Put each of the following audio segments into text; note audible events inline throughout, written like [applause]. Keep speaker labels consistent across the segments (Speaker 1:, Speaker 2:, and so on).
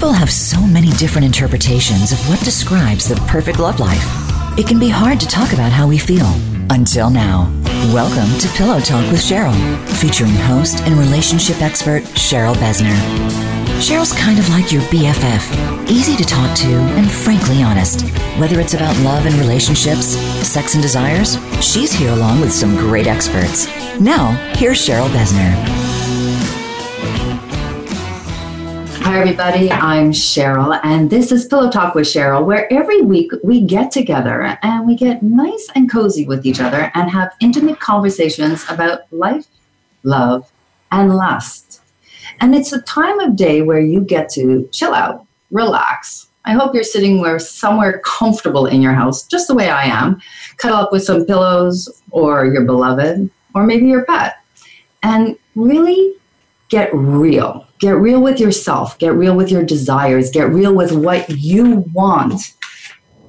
Speaker 1: People have so many different interpretations of what describes the perfect love life. It can be hard to talk about how we feel. Until now. Welcome to Pillow Talk with Cheryl, featuring host and relationship expert Cheryl Besner. Cheryl's kind of like your BFF, easy to talk to and frankly honest. Whether it's about love and relationships, sex and desires, she's here along with some great experts. Now, here's Cheryl Besner.
Speaker 2: Hi, everybody. I'm Cheryl, and this is Pillow Talk with Cheryl, where every week we get together and we get nice and cozy with each other and have intimate conversations about life, love, and lust. And it's a time of day where you get to chill out, relax. I hope you're sitting where somewhere comfortable in your house, just the way I am, cuddle up with some pillows or your beloved or maybe your pet, and really get real Get real with yourself, get real with your desires, get real with what you want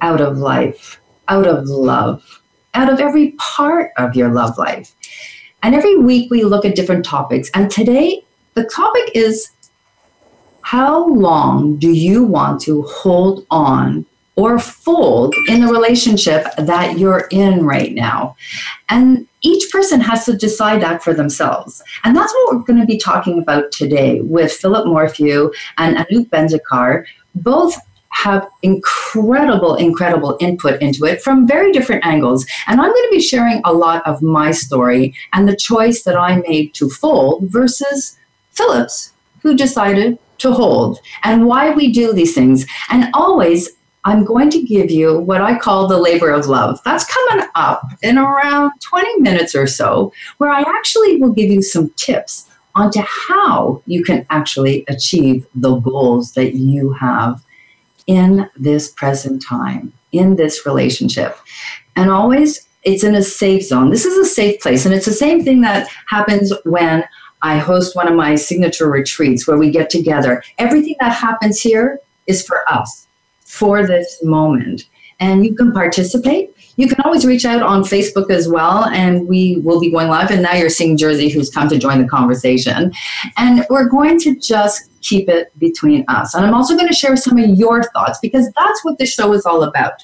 Speaker 2: out of life, out of love, out of every part of your love life. And every week we look at different topics. And today, the topic is how long do you want to hold on or fold in the relationship that you're in right now? And each person has to decide that for themselves. And that's what we're going to be talking about today with Philip Morphew and Anouk Benzikar. Both have incredible, incredible input into it from very different angles. And I'm going to be sharing a lot of my story and the choice that I made to fold versus Philip's, who decided to hold, and why we do these things. And always I'm going to give you what I call the labor of love. That's coming up in around 20 minutes or so, where I actually will give you some tips onto how you can actually achieve the goals that you have in this present time, in this relationship. And always, it's in a safe zone. This is a safe place. And it's the same thing that happens when I host one of my signature retreats where we get together. Everything that happens here is for us for this moment. And you can participate. You can always reach out on Facebook as well, and we will be going live. And now you're seeing Jersey, who's come to join the conversation. And we're going to just keep it between us. And I'm also going to share some of your thoughts because that's what this show is all about.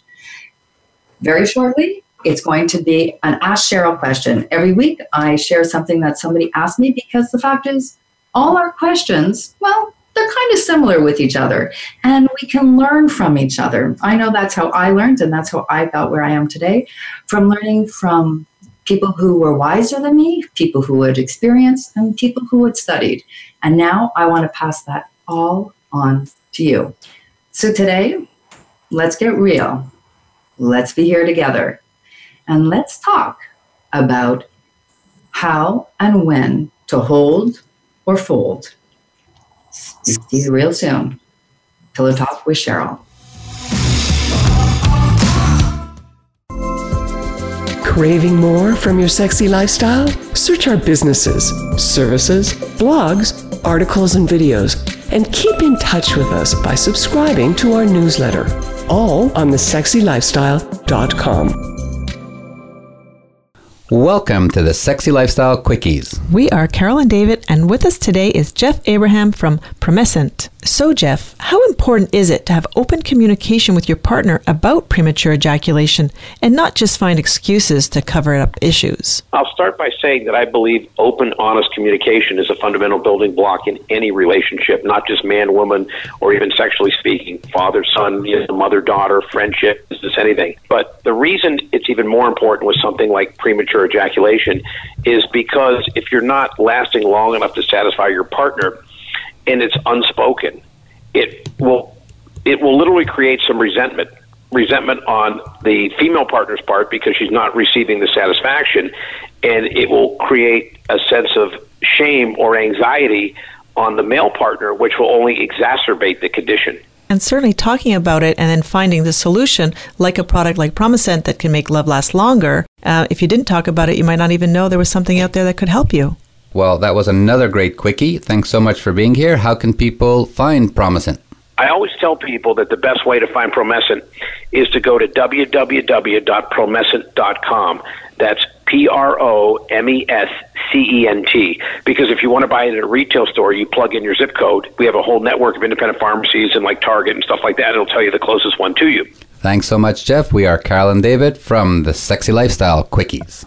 Speaker 2: Very shortly, it's going to be an Ask Cheryl question. Every week, I share something that somebody asked me because the fact is, all our questions, well, they're kind of similar with each other and we can learn from each other. I know that's how I learned and that's how I got where I am today from learning from people who were wiser than me, people who had experienced, and people who had studied. And now I want to pass that all on to you. So today, let's get real. Let's be here together. And let's talk about how and when to hold or fold See you real soon. Pillow Talk with Cheryl.
Speaker 3: Craving more from your sexy lifestyle? Search our businesses, services, blogs, articles, and videos, and keep in touch with us by subscribing to our newsletter, all on thesexylifestyle.com.
Speaker 4: Welcome to the Sexy Lifestyle Quickies.
Speaker 5: We are Carol and David, and with us today is Jeff Abraham from Promescent. So, Jeff, how important is it to have open communication with your partner about premature ejaculation and not just find excuses to cover up issues?
Speaker 6: I'll start by saying that I believe open, honest communication is a fundamental building block in any relationship, not just man woman or even sexually speaking, father son, you know, mother daughter, friendship, business, anything. But the reason it's even more important with something like premature ejaculation is because if you're not lasting long enough to satisfy your partner, and it's unspoken, it will it will literally create some resentment resentment on the female partner's part because she's not receiving the satisfaction and it will create a sense of shame or anxiety on the male partner which will only exacerbate the condition
Speaker 5: and certainly talking about it and then finding the solution, like a product like Promescent that can make love last longer. Uh, if you didn't talk about it, you might not even know there was something out there that could help you.
Speaker 4: Well, that was another great quickie. Thanks so much for being here. How can people find Promescent?
Speaker 6: I always tell people that the best way to find Promescent is to go to www.promescent.com. That's P R O M E S C E N T. Because if you want to buy it at a retail store, you plug in your zip code. We have a whole network of independent pharmacies and like Target and stuff like that. It'll tell you the closest one to you.
Speaker 4: Thanks so much, Jeff. We are Carol and David from the Sexy Lifestyle Quickies.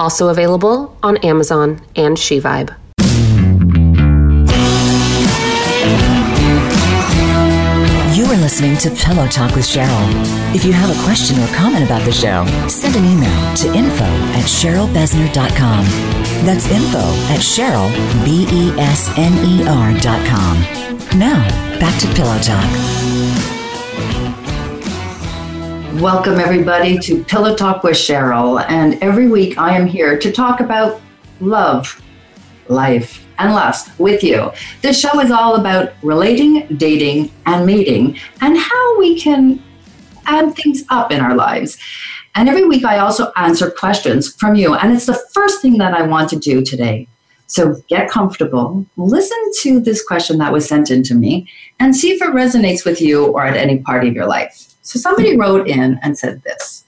Speaker 7: Also available on Amazon and SheVibe.
Speaker 1: You are listening to Pillow Talk with Cheryl. If you have a question or comment about the show, send an email to info at CherylBesner.com. That's info at Cheryl, B S N E R.com. Now, back to Pillow Talk.
Speaker 2: Welcome, everybody, to Pillow Talk with Cheryl. And every week I am here to talk about love, life, and lust with you. This show is all about relating, dating, and meeting, and how we can add things up in our lives. And every week I also answer questions from you. And it's the first thing that I want to do today. So get comfortable, listen to this question that was sent in to me, and see if it resonates with you or at any part of your life. So somebody wrote in and said this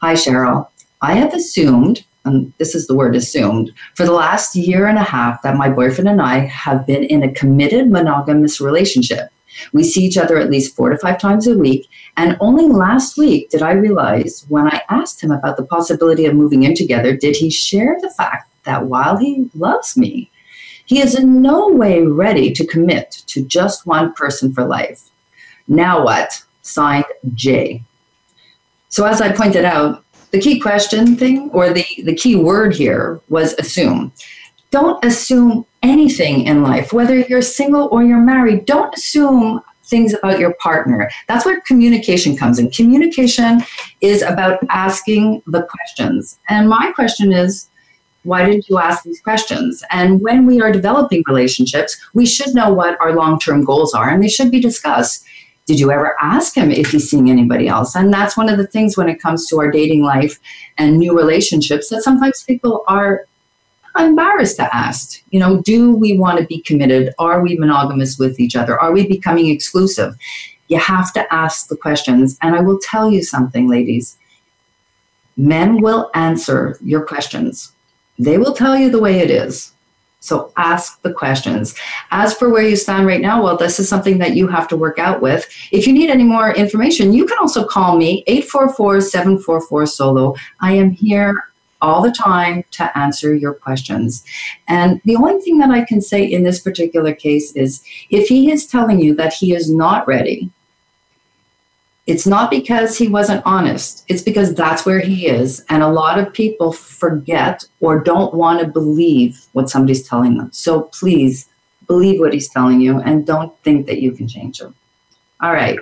Speaker 2: Hi, Cheryl. I have assumed, and this is the word assumed, for the last year and a half that my boyfriend and I have been in a committed monogamous relationship. We see each other at least four to five times a week. And only last week did I realize when I asked him about the possibility of moving in together, did he share the fact that while he loves me, he is in no way ready to commit to just one person for life. Now what? Signed J. So, as I pointed out, the key question thing or the, the key word here was assume. Don't assume anything in life, whether you're single or you're married. Don't assume things about your partner. That's where communication comes in. Communication is about asking the questions. And my question is, why didn't you ask these questions? And when we are developing relationships, we should know what our long term goals are and they should be discussed. Did you ever ask him if he's seeing anybody else? And that's one of the things when it comes to our dating life and new relationships that sometimes people are embarrassed to ask. You know, do we want to be committed? Are we monogamous with each other? Are we becoming exclusive? You have to ask the questions. And I will tell you something, ladies. Men will answer your questions. They will tell you the way it is. So ask the questions. As for where you stand right now, well, this is something that you have to work out with. If you need any more information, you can also call me 844 744 solo. I am here all the time to answer your questions. And the only thing that I can say in this particular case is if he is telling you that he is not ready, it's not because he wasn't honest. It's because that's where he is. And a lot of people forget or don't want to believe what somebody's telling them. So please believe what he's telling you and don't think that you can change him. All right.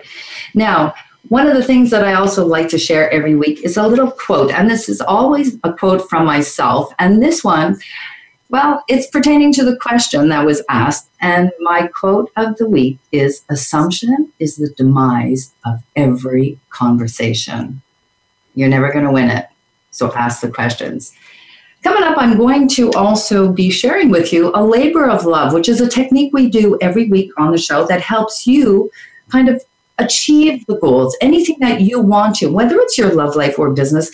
Speaker 2: Now, one of the things that I also like to share every week is a little quote. And this is always a quote from myself. And this one, well, it's pertaining to the question that was asked. And my quote of the week is Assumption is the demise of every conversation. You're never going to win it. So ask the questions. Coming up, I'm going to also be sharing with you a labor of love, which is a technique we do every week on the show that helps you kind of achieve the goals, anything that you want to, whether it's your love life or business.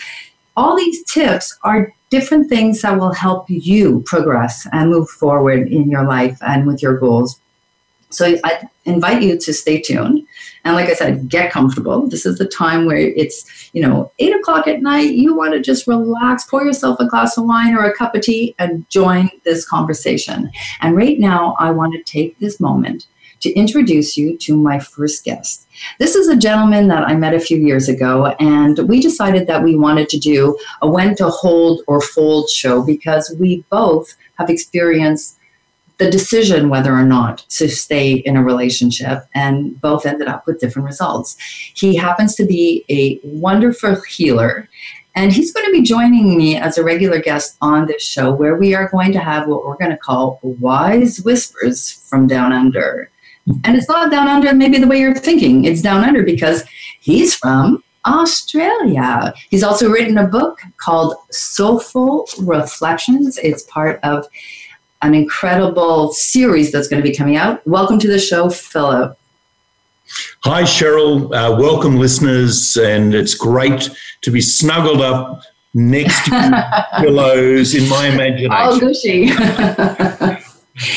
Speaker 2: All these tips are different things that will help you progress and move forward in your life and with your goals. So I invite you to stay tuned. And like I said, get comfortable. This is the time where it's, you know, eight o'clock at night. You want to just relax, pour yourself a glass of wine or a cup of tea and join this conversation. And right now, I want to take this moment to introduce you to my first guest. This is a gentleman that I met a few years ago, and we decided that we wanted to do a when to hold or fold show because we both have experienced the decision whether or not to stay in a relationship, and both ended up with different results. He happens to be a wonderful healer, And he's going to be joining me as a regular guest on this show, where we are going to have what we're going to call Wise Whispers from Down Under. And it's not down under maybe the way you're thinking. It's down under because he's from Australia. He's also written a book called Soulful Reflections. It's part of an incredible series that's going to be coming out. Welcome to the show, Philip.
Speaker 8: Hi, Cheryl. Uh, welcome, listeners. And it's great to be snuggled up next to [laughs] pillows in my imagination.
Speaker 2: Oh, gushy. [laughs]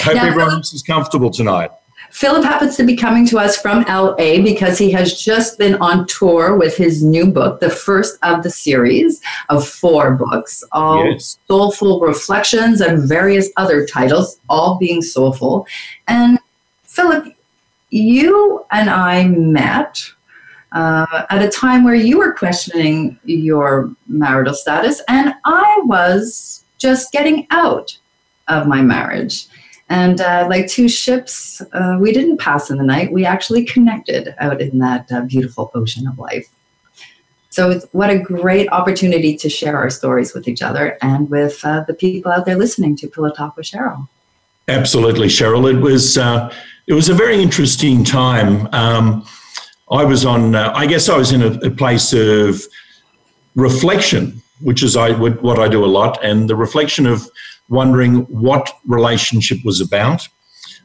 Speaker 8: Hope now, everyone else is comfortable tonight.
Speaker 2: Philip happens to be coming to us from LA because he has just been on tour with his new book, the first of the series of four books, all yes. soulful reflections and various other titles, all being soulful. And Philip, you and I met uh, at a time where you were questioning your marital status, and I was just getting out of my marriage. And uh, like two ships, uh, we didn't pass in the night. We actually connected out in that uh, beautiful ocean of life. So, what a great opportunity to share our stories with each other and with uh, the people out there listening to Pillow Talk with Cheryl.
Speaker 8: Absolutely, Cheryl. It was uh, it was a very interesting time. Um, I was on. Uh, I guess I was in a, a place of reflection, which is I what I do a lot, and the reflection of wondering what relationship was about.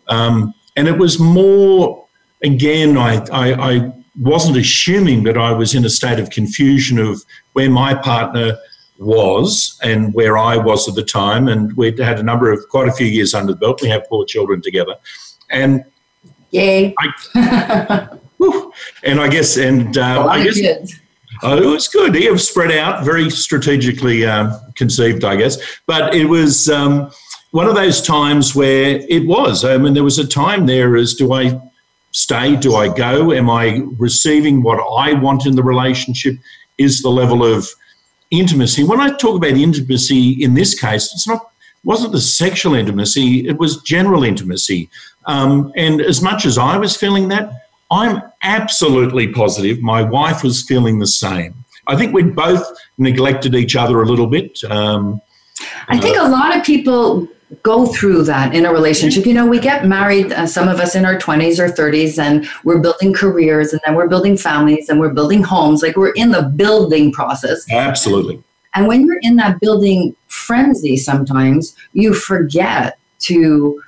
Speaker 8: Um, and it was more, again, I, I, I wasn't assuming, but I was in a state of confusion of where my partner was and where I was at the time. And we'd had a number of quite a few years under the belt. We have four children together. And
Speaker 2: yay.
Speaker 8: I, [laughs] and I guess, and uh, I guess. Uh, it was good. It was spread out, very strategically uh, conceived, I guess. But it was um, one of those times where it was. I mean, there was a time there as do I stay? Do I go? Am I receiving what I want in the relationship? Is the level of intimacy? When I talk about intimacy in this case, it's not wasn't the sexual intimacy; it was general intimacy. Um, and as much as I was feeling that, I'm absolutely positive my wife was feeling the same. I think we'd both neglected each other a little bit. Um,
Speaker 2: I think uh, a lot of people go through that in a relationship. You know, we get married, uh, some of us in our 20s or 30s, and we're building careers, and then we're building families, and we're building homes. Like we're in the building process.
Speaker 8: Absolutely.
Speaker 2: And when you're in that building frenzy, sometimes you forget to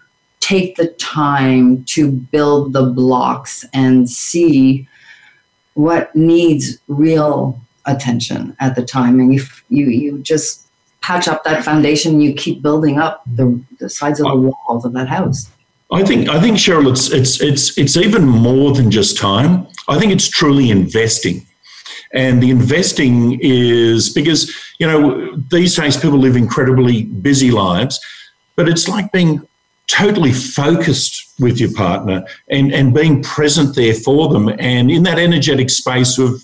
Speaker 2: take the time to build the blocks and see what needs real attention at the time. And you you you just patch up that foundation you keep building up the, the sides of the walls of that house.
Speaker 8: I think I think Cheryl it's it's it's it's even more than just time. I think it's truly investing. And the investing is because you know these days people live incredibly busy lives but it's like being totally focused with your partner and, and being present there for them and in that energetic space of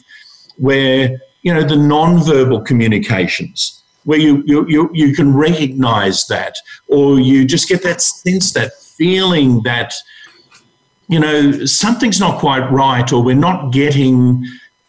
Speaker 8: where you know the non-verbal communications where you you, you, you can recognize that or you just get that sense that feeling that you know something's not quite right or we're not getting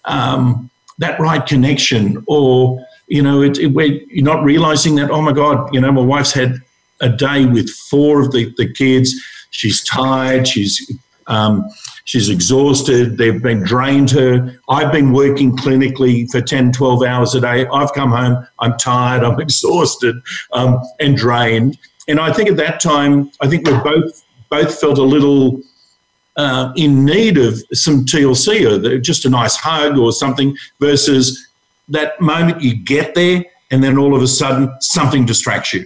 Speaker 8: um, that right connection or you know it, it, you're not realizing that oh my god you know my wife's had a day with four of the, the kids. She's tired. She's um, she's exhausted. They've been drained her. I've been working clinically for 10, 12 hours a day. I've come home. I'm tired. I'm [laughs] exhausted um, and drained. And I think at that time, I think we both both felt a little uh, in need of some TLC or just a nice hug or something versus that moment you get there and then all of a sudden something distracts you.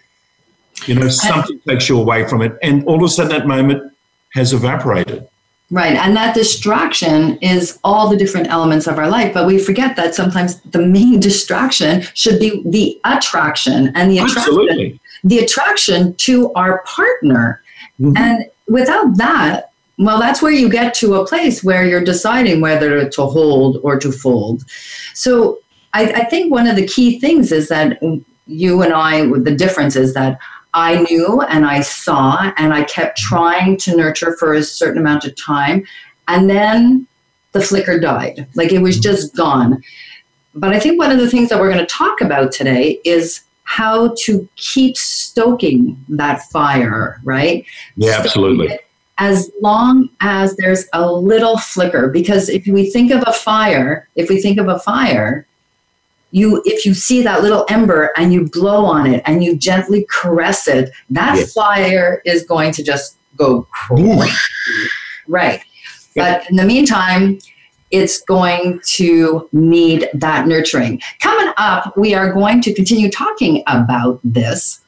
Speaker 8: You know, something takes you away from it, and all of a sudden that moment has evaporated.
Speaker 2: Right. And that distraction is all the different elements of our life. But we forget that sometimes the main [laughs] distraction should be the attraction and the attraction, Absolutely. the attraction to our partner. Mm-hmm. And without that, well, that's where you get to a place where you're deciding whether to hold or to fold. So I, I think one of the key things is that you and I, the difference is that I knew and I saw, and I kept trying to nurture for a certain amount of time. And then the flicker died. Like it was mm-hmm. just gone. but I think one of the things that we're going to talk about today is how to keep stoking that fire, right?
Speaker 8: Yeah, absolutely.
Speaker 2: As long as there's a little flicker, because if we think of a fire, if we think of a fire, you if you see that little ember and you blow on it and you gently caress it, that yes. fire is going to just go crazy. Right. But in the meantime, it's going to need that nurturing. Coming up, we are going to continue talking about this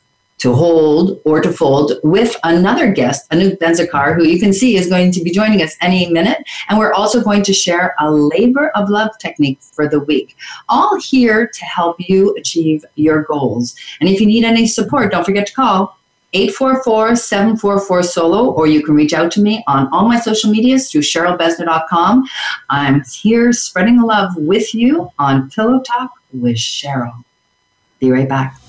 Speaker 2: to hold or to fold with another guest, Anouk Benzikar, who you can see is going to be joining us any minute. And we're also going to share a labor of love technique for the week, all here to help you achieve your goals. And if you need any support, don't forget to call 844-744-SOLO, or you can reach out to me on all my social medias through CherylBesner.com. I'm here spreading the love with you on Pillow Talk with Cheryl. Be right back.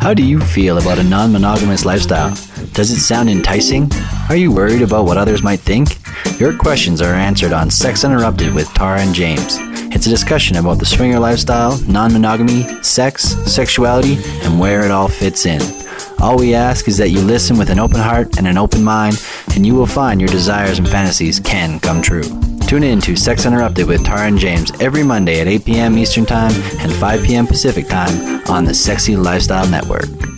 Speaker 9: How do you feel about a non monogamous lifestyle? Does it sound enticing? Are you worried about what others might think? Your questions are answered on Sex Interrupted with Tara and James. It's a discussion about the swinger lifestyle, non monogamy, sex, sexuality, and where it all fits in. All we ask is that you listen with an open heart and an open mind, and you will find your desires and fantasies can come true. Tune in to Sex Interrupted with Tara and James every Monday at 8 p.m. Eastern Time and 5 p.m. Pacific Time on the Sexy Lifestyle Network.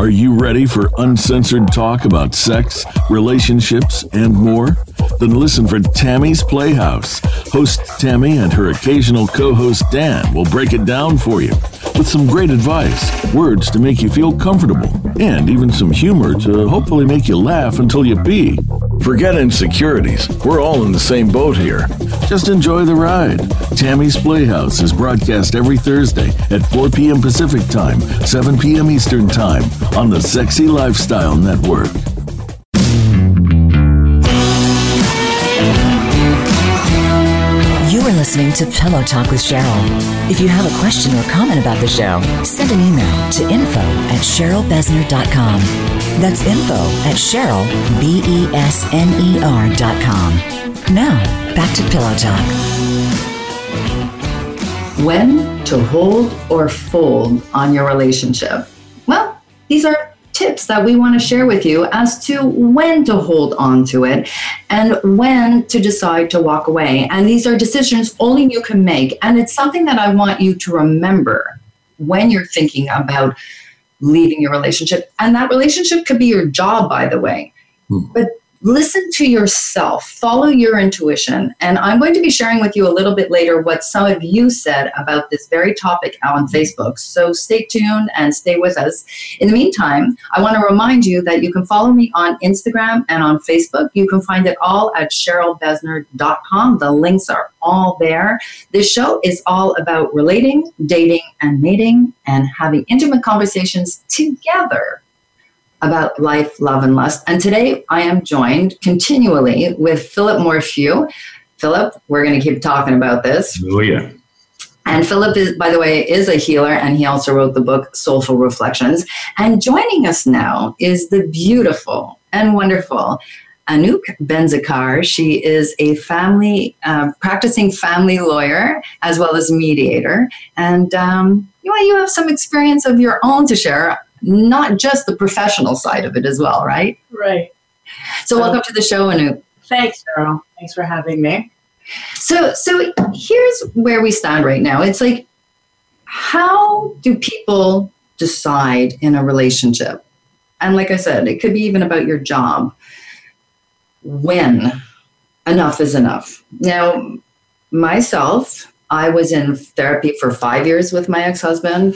Speaker 10: Are you ready for uncensored talk about sex, relationships, and more? Then listen for Tammy's Playhouse. Host Tammy and her occasional co host Dan will break it down for you with some great advice, words to make you feel comfortable, and even some humor to hopefully make you laugh until you pee. Forget insecurities. We're all in the same boat here. Just enjoy the ride. Tammy's Playhouse is broadcast every Thursday at 4 p.m. Pacific Time, 7 p.m. Eastern Time on the Sexy Lifestyle Network.
Speaker 1: You are listening to Pillow Talk with Cheryl. If you have a question or comment about the show, send an email to info at CherylBesner.com. That's info at Cheryl, B E S N E R dot com. Now, back to Pillow Talk.
Speaker 2: When to hold or fold on your relationship. These are tips that we want to share with you as to when to hold on to it and when to decide to walk away. And these are decisions only you can make. And it's something that I want you to remember when you're thinking about leaving your relationship. And that relationship could be your job, by the way. Hmm. But listen to yourself, follow your intuition. And I'm going to be sharing with you a little bit later what some of you said about this very topic on Facebook. So stay tuned and stay with us. In the meantime, I want to remind you that you can follow me on Instagram and on Facebook. You can find it all at CherylBesner.com. The links are all there. This show is all about relating, dating, and mating and having intimate conversations together about life, love, and lust. And today I am joined continually with Philip Morphew. Philip, we're going to keep talking about this.
Speaker 8: Oh, yeah.
Speaker 2: And Philip is, by the way, is a healer, and he also wrote the book Soulful Reflections. And joining us now is the beautiful and wonderful Anouk Benzikar. She is a family, uh, practicing family lawyer as well as mediator. And um, you, know, you have some experience of your own to share not just the professional side of it as well, right?
Speaker 11: Right.
Speaker 2: So, welcome to the show, Anouk.
Speaker 11: Thanks, Cheryl. Thanks for having me.
Speaker 2: So, so here's where we stand right now. It's like, how do people decide in a relationship? And like I said, it could be even about your job. When enough is enough. Now, myself, I was in therapy for five years with my ex husband,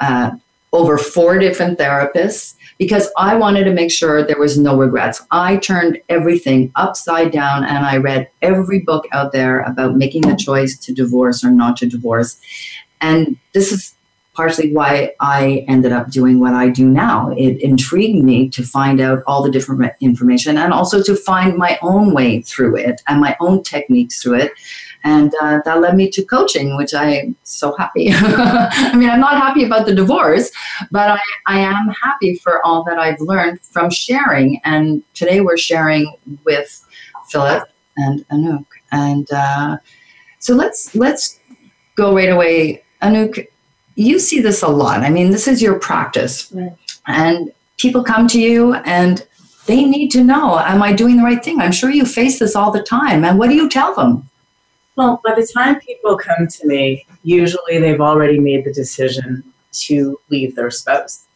Speaker 2: uh, over four different therapists, because I wanted to make sure there was no regrets. I turned everything upside down and I read every book out there about making the choice to divorce or not to divorce. And this is partially why I ended up doing what I do now. It intrigued me to find out all the different information and also to find my own way through it and my own techniques through it. And uh, that led me to coaching, which I'm so happy. [laughs] I mean, I'm not happy about the divorce, but I, I am happy for all that I've learned from sharing. And today we're sharing with Philip and Anouk. And uh, so let's let's go right away. Anouk, you see this a lot. I mean, this is your practice. Right. And people come to you and they need to know, am I doing the right thing? I'm sure you face this all the time. And what do you tell them?
Speaker 11: Well, by the time people come to me, usually they've already made the decision to leave their spouse.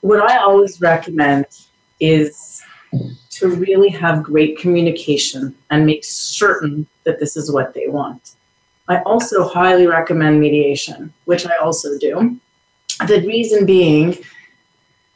Speaker 11: What I always recommend is to really have great communication and make certain that this is what they want. I also highly recommend mediation, which I also do. The reason being,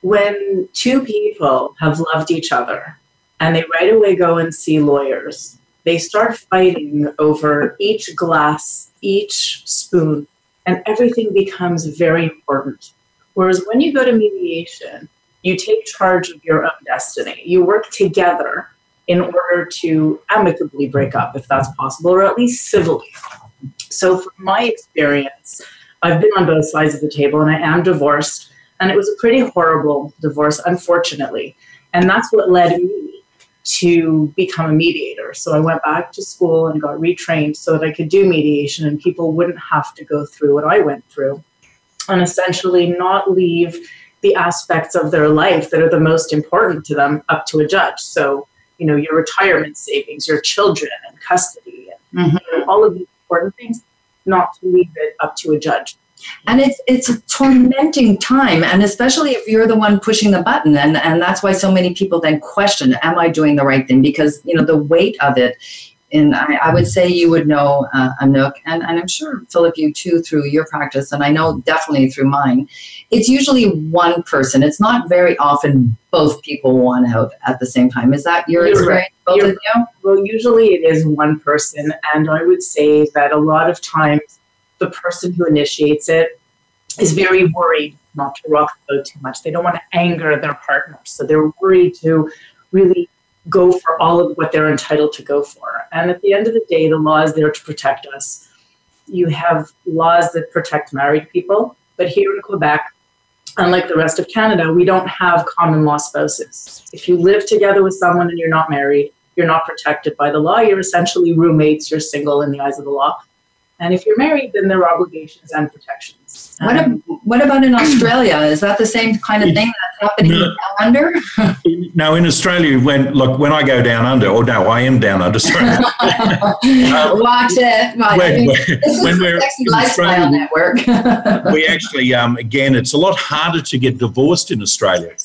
Speaker 11: when two people have loved each other and they right away go and see lawyers, they start fighting over each glass, each spoon, and everything becomes very important. Whereas when you go to mediation, you take charge of your own destiny. You work together in order to amicably break up, if that's possible, or at least civilly. So, from my experience, I've been on both sides of the table and I am divorced. And it was a pretty horrible divorce, unfortunately. And that's what led me to become a mediator. So I went back to school and got retrained so that I could do mediation and people wouldn't have to go through what I went through. And essentially not leave the aspects of their life that are the most important to them up to a judge. So, you know, your retirement savings, your children and custody, and mm-hmm. all of these important things, not to leave it up to a judge.
Speaker 2: And it's it's a tormenting time, and especially if you're the one pushing the button, and and that's why so many people then question, "Am I doing the right thing?" Because you know the weight of it and I, I, would say you would know uh, Anouk, and, and I'm sure Philip, you too, through your practice, and I know definitely through mine. It's usually one person. It's not very often both people want out at the same time. Is that your You're experience, right. both You're, of you?
Speaker 11: Well, usually it is one person, and I would say that a lot of times the person who initiates it is very worried not to rock the boat too much. They don't want to anger their partner, so they're worried to really go for all of what they're entitled to go for. And at the end of the day, the law is there to protect us. You have laws that protect married people, but here in Quebec, unlike the rest of Canada, we don't have common law spouses. If you live together with someone and you're not married, you're not protected by the law. You're essentially roommates, you're single in the eyes of the law. And if you're married, then there are obligations and protections.
Speaker 2: What, um, what about in Australia? Is that the same kind of thing that's happening no, down under? [laughs]
Speaker 8: no, in Australia, when look when I go down under, or no, I am down under. Sorry. uh, [laughs]
Speaker 2: Watch it. Right. When, when, when we're Sexy Lifestyle Network. [laughs]
Speaker 8: we actually, um, again, it's a lot harder to get divorced in Australia.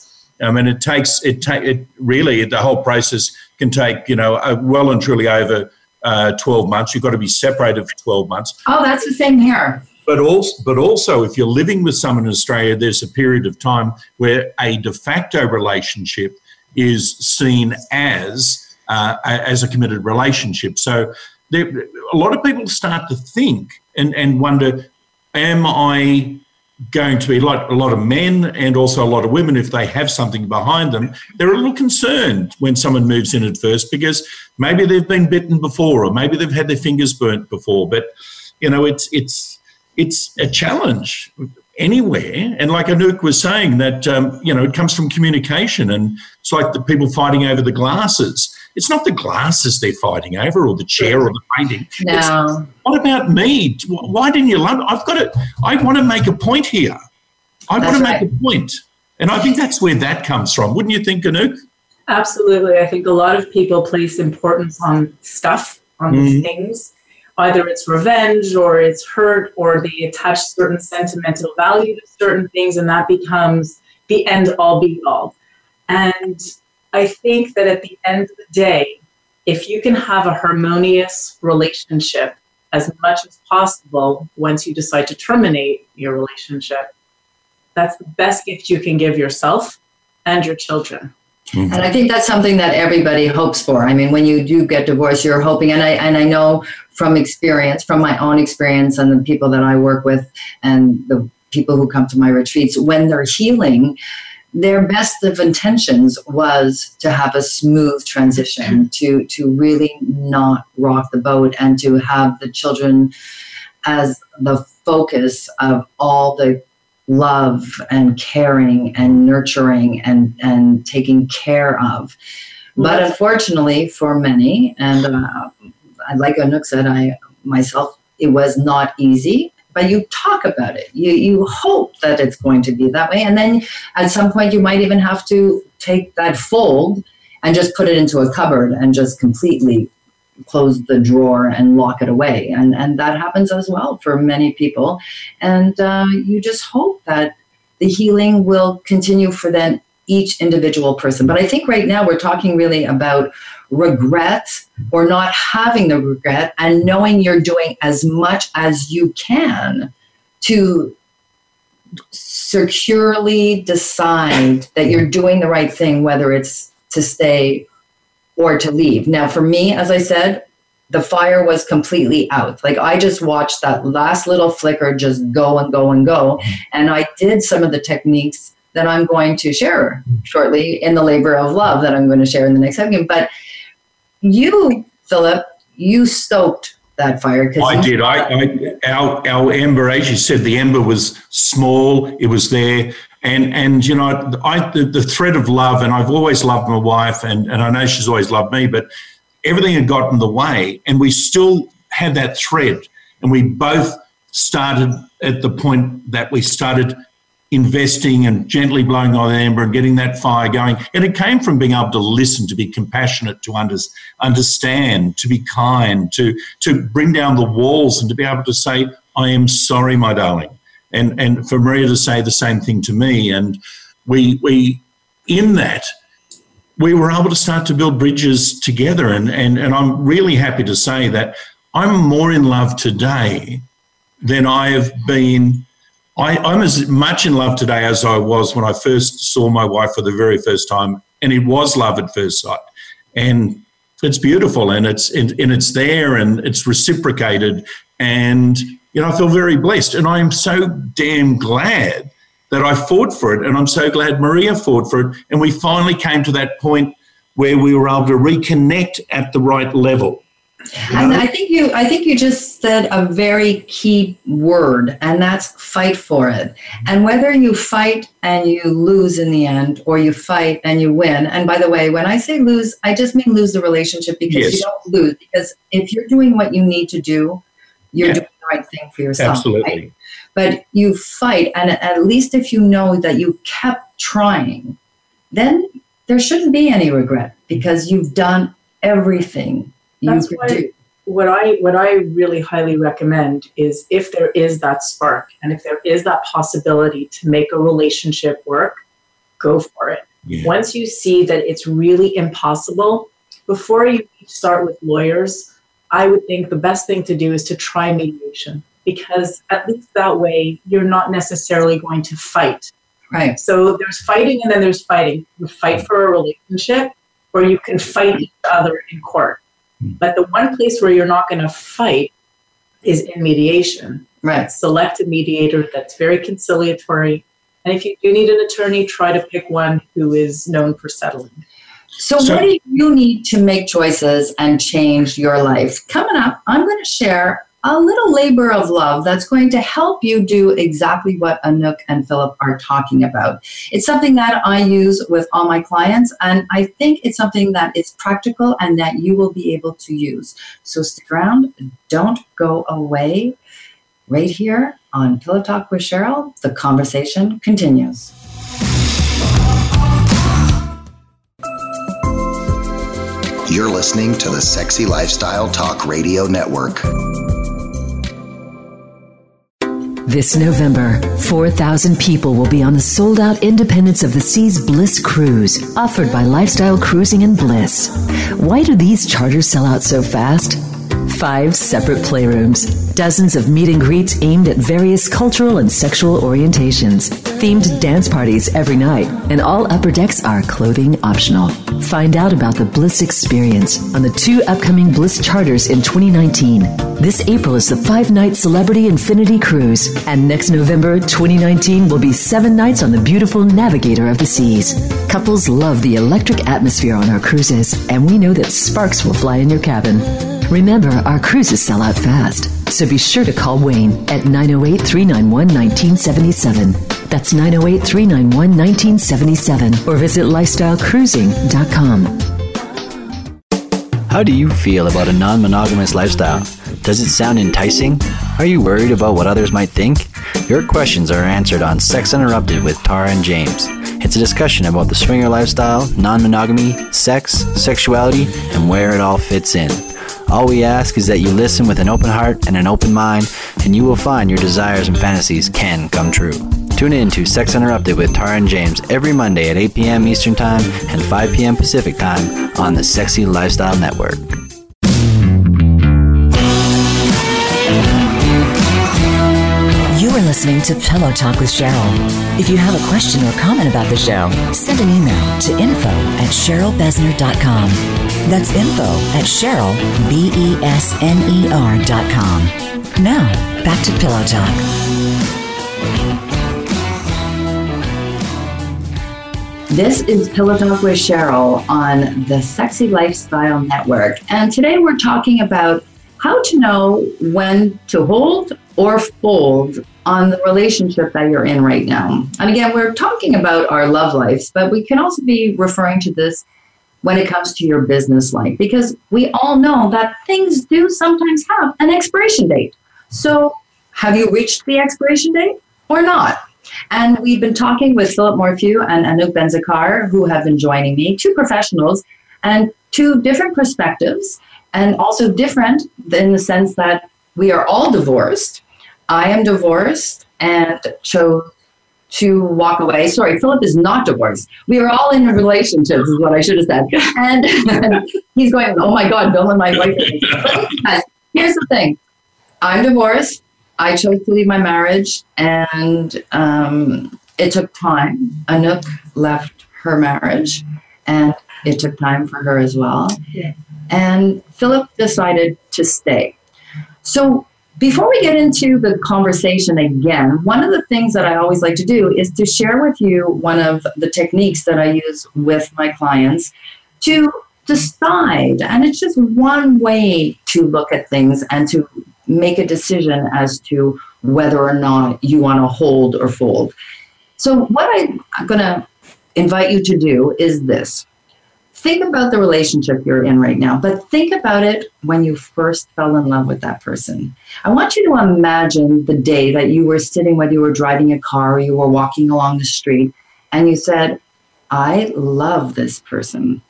Speaker 8: I mean, it takes it take it really the whole process can take you know well and truly over uh, 12 months. You've got to be separated for 12 months.
Speaker 2: Oh, that's the same here.
Speaker 8: But also, but also, if you're living with someone in Australia, there's a period of time where a de facto relationship is seen as uh, as a committed relationship. So there, a lot of people start to think and, and wonder, am I going to be like a lot of men and also a lot of women if they have something behind them they're a little concerned when someone moves in at first because maybe they've been bitten before or maybe they've had their fingers burnt before. But you know it's it's it's a challenge anywhere. And like Anouk was saying that um, you know it comes from communication and it's like the people fighting over the glasses it's not the glasses they're fighting over or the chair or the painting.
Speaker 2: No.
Speaker 8: It's, what about me? Why didn't you love? I've got to. I want to make a point here. I that's want to right. make a point, and I think that's where that comes from. Wouldn't you think, Anouk?
Speaker 11: Absolutely. I think a lot of people place importance on stuff on mm-hmm. things. Either it's revenge or it's hurt or they attach certain sentimental value to certain things, and that becomes the end all be all. And I think that at the end of the day, if you can have a harmonious relationship as much as possible once you decide to terminate your relationship, that's the best gift you can give yourself and your children.
Speaker 2: Mm-hmm. And I think that's something that everybody hopes for. I mean, when you do get divorced, you're hoping, and I and I know from experience, from my own experience, and the people that I work with, and the people who come to my retreats, when they're healing, their best of intentions was to have a smooth transition, to to really not rock the boat, and to have the children as the focus of all the love and caring and nurturing and, and taking care of. But unfortunately, for many, and uh, like Anouk said, I myself, it was not easy. But you talk about it. You you hope that it's going to be that way, and then at some point you might even have to take that fold and just put it into a cupboard and just completely close the drawer and lock it away. And, and that happens as well for many people. And uh, you just hope that the healing will continue for then each individual person. But I think right now we're talking really about regret or not having the regret and knowing you're doing as much as you can to securely decide that you're doing the right thing, whether it's to stay or to leave. Now, for me, as I said, the fire was completely out. Like I just watched that last little flicker just go and go and go. And I did some of the techniques that I'm going to share shortly in the labor of love that I'm going to share in the next segment. But you, Philip, you stoked that fire.
Speaker 8: Cause I did. I, I our our ember, as you said, the ember was small. It was there, and and you know, I the, the thread of love, and I've always loved my wife, and and I know she's always loved me, but everything had got in the way, and we still had that thread, and we both started at the point that we started investing and gently blowing on the ember and getting that fire going. And it came from being able to listen, to be compassionate, to under, understand, to be kind, to to bring down the walls, and to be able to say, "I am sorry, my darling." and and for Maria to say the same thing to me, and we we in that we were able to start to build bridges together, and and and I'm really happy to say that I'm more in love today than I have been. I, I'm as much in love today as I was when I first saw my wife for the very first time, and it was love at first sight, and it's beautiful, and it's and, and it's there, and it's reciprocated, and you know, I feel very blessed. And I'm so damn glad that I fought for it. And I'm so glad Maria fought for it. And we finally came to that point where we were able to reconnect at the right level.
Speaker 2: And I think you I think you just said a very key word and that's fight for it. And whether you fight and you lose in the end or you fight and you win. And by the way, when I say lose, I just mean lose the relationship because yes. you don't lose because if you're doing what you need to do, you're yeah. doing the right thing for yourself.
Speaker 8: Absolutely. Right?
Speaker 2: But you fight, and at least if you know that you kept trying, then there shouldn't be any regret because you've done everything you That's could do.
Speaker 11: What I what I really highly recommend is if there is that spark and if there is that possibility to make a relationship work, go for it. Yeah. Once you see that it's really impossible, before you start with lawyers, I would think the best thing to do is to try mediation because at least that way you're not necessarily going to fight.
Speaker 2: Right.
Speaker 11: So there's fighting and then there's fighting. You fight for a relationship or you can fight each other in court. Hmm. But the one place where you're not going to fight is in mediation.
Speaker 2: Right.
Speaker 11: Select a mediator that's very conciliatory. And if you do need an attorney, try to pick one who is known for settling.
Speaker 2: So, so, what do you need to make choices and change your life? Coming up, I'm going to share a little labor of love that's going to help you do exactly what Anouk and Philip are talking about. It's something that I use with all my clients, and I think it's something that is practical and that you will be able to use. So stick around, don't go away. Right here on Pillow Talk with Cheryl, the conversation continues.
Speaker 12: You're listening to the Sexy Lifestyle Talk Radio Network.
Speaker 1: This November, 4,000 people will be on the sold out Independence of the Seas Bliss Cruise, offered by Lifestyle Cruising and Bliss. Why do these charters sell out so fast? Five separate playrooms, dozens of meet and greets aimed at various cultural and sexual orientations, themed dance parties every night, and all upper decks are clothing optional. Find out about the Bliss experience on the two upcoming Bliss charters in 2019. This April is the five night Celebrity Infinity Cruise, and next November 2019 will be seven nights on the beautiful Navigator of the Seas. Couples love the electric atmosphere on our cruises, and we know that sparks will fly in your cabin. Remember, our cruises sell out fast, so be sure to call Wayne at 908 391 1977. That's 908 391 1977 or visit lifestylecruising.com.
Speaker 9: How do you feel about a non monogamous lifestyle? Does it sound enticing? Are you worried about what others might think? Your questions are answered on Sex Interrupted with Tara and James. It's a discussion about the swinger lifestyle, non monogamy, sex, sexuality, and where it all fits in. All we ask is that you listen with an open heart and an open mind, and you will find your desires and fantasies can come true. Tune in to Sex Interrupted with Tara and James every Monday at 8 p.m. Eastern Time and 5 p.m. Pacific Time on the Sexy Lifestyle Network.
Speaker 1: Listening to Pillow Talk with Cheryl. If you have a question or comment about the show, send an email to info at cherylbesner.com. That's info at cheryl, B-E-S-N-E-R dot com. Now, back to Pillow Talk.
Speaker 2: This is Pillow Talk with Cheryl on the Sexy Lifestyle Network. And today we're talking about how to know when to hold or fold on the relationship that you're in right now. And again, we're talking about our love lives, but we can also be referring to this when it comes to your business life because we all know that things do sometimes have an expiration date. So, have you reached the expiration date or not? And we've been talking with Philip Morphew and Anouk Benzakar, who have been joining me, two professionals and two different perspectives, and also different in the sense that we are all divorced. I am divorced and chose to walk away. Sorry, Philip is not divorced. We are all in relationships, is what I should have said. [laughs] And, and [laughs] he's going, oh my God, Bill and my wife. Here's the thing I'm divorced. I chose to leave my marriage, and um, it took time. Anouk left her marriage, and it took time for her as well. And Philip decided to stay. So before we get into the conversation again, one of the things that I always like to do is to share with you one of the techniques that I use with my clients to decide. And it's just one way to look at things and to make a decision as to whether or not you want to hold or fold. So, what I'm going to invite you to do is this think about the relationship you're in right now, but think about it when you first fell in love with that person. I want you to imagine the day that you were sitting, whether you were driving a car or you were walking along the street, and you said, I love this person.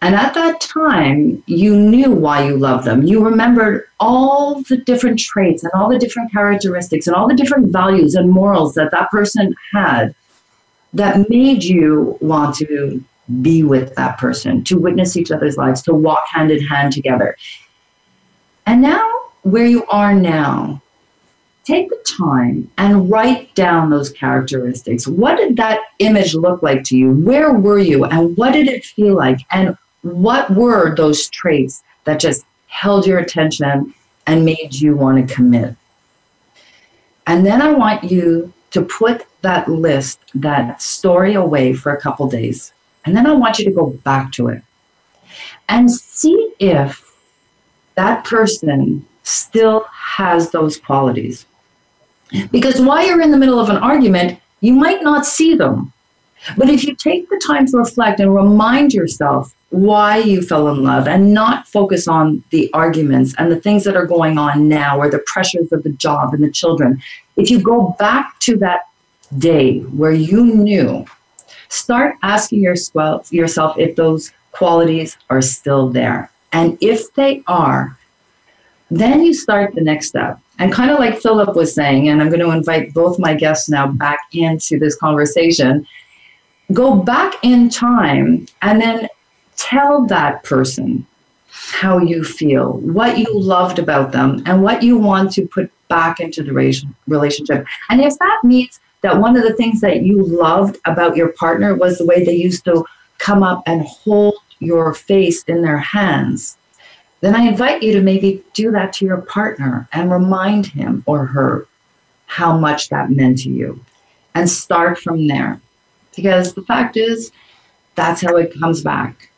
Speaker 2: And at that time, you knew why you loved them. You remembered all the different traits and all the different characteristics and all the different values and morals that that person had that made you want to be with that person, to witness each other's lives, to walk hand in hand together. And now, where you are now, take the time and write down those characteristics. What did that image look like to you? Where were you? And what did it feel like? And what were those traits that just held your attention and made you want to commit? And then I want you to put that list, that story away for a couple days. And then I want you to go back to it and see if that person still has those qualities. Because while you're in the middle of an argument, you might not see them. But if you take the time to reflect and remind yourself why you fell in love and not focus on the arguments and the things that are going on now or the pressures of the job and the children, if you go back to that day where you knew, start asking yourself, yourself if those qualities are still there. And if they are, then you start the next step. And kind of like Philip was saying, and I'm going to invite both my guests now back into this conversation, go back in time and then tell that person how you feel, what you loved about them, and what you want to put back into the relationship. And if that means that one of the things that you loved about your partner was the way they used to come up and hold your face in their hands, then I invite you to maybe do that to your partner and remind him or her how much that meant to you and start from there. Because the fact is, that's how it comes back.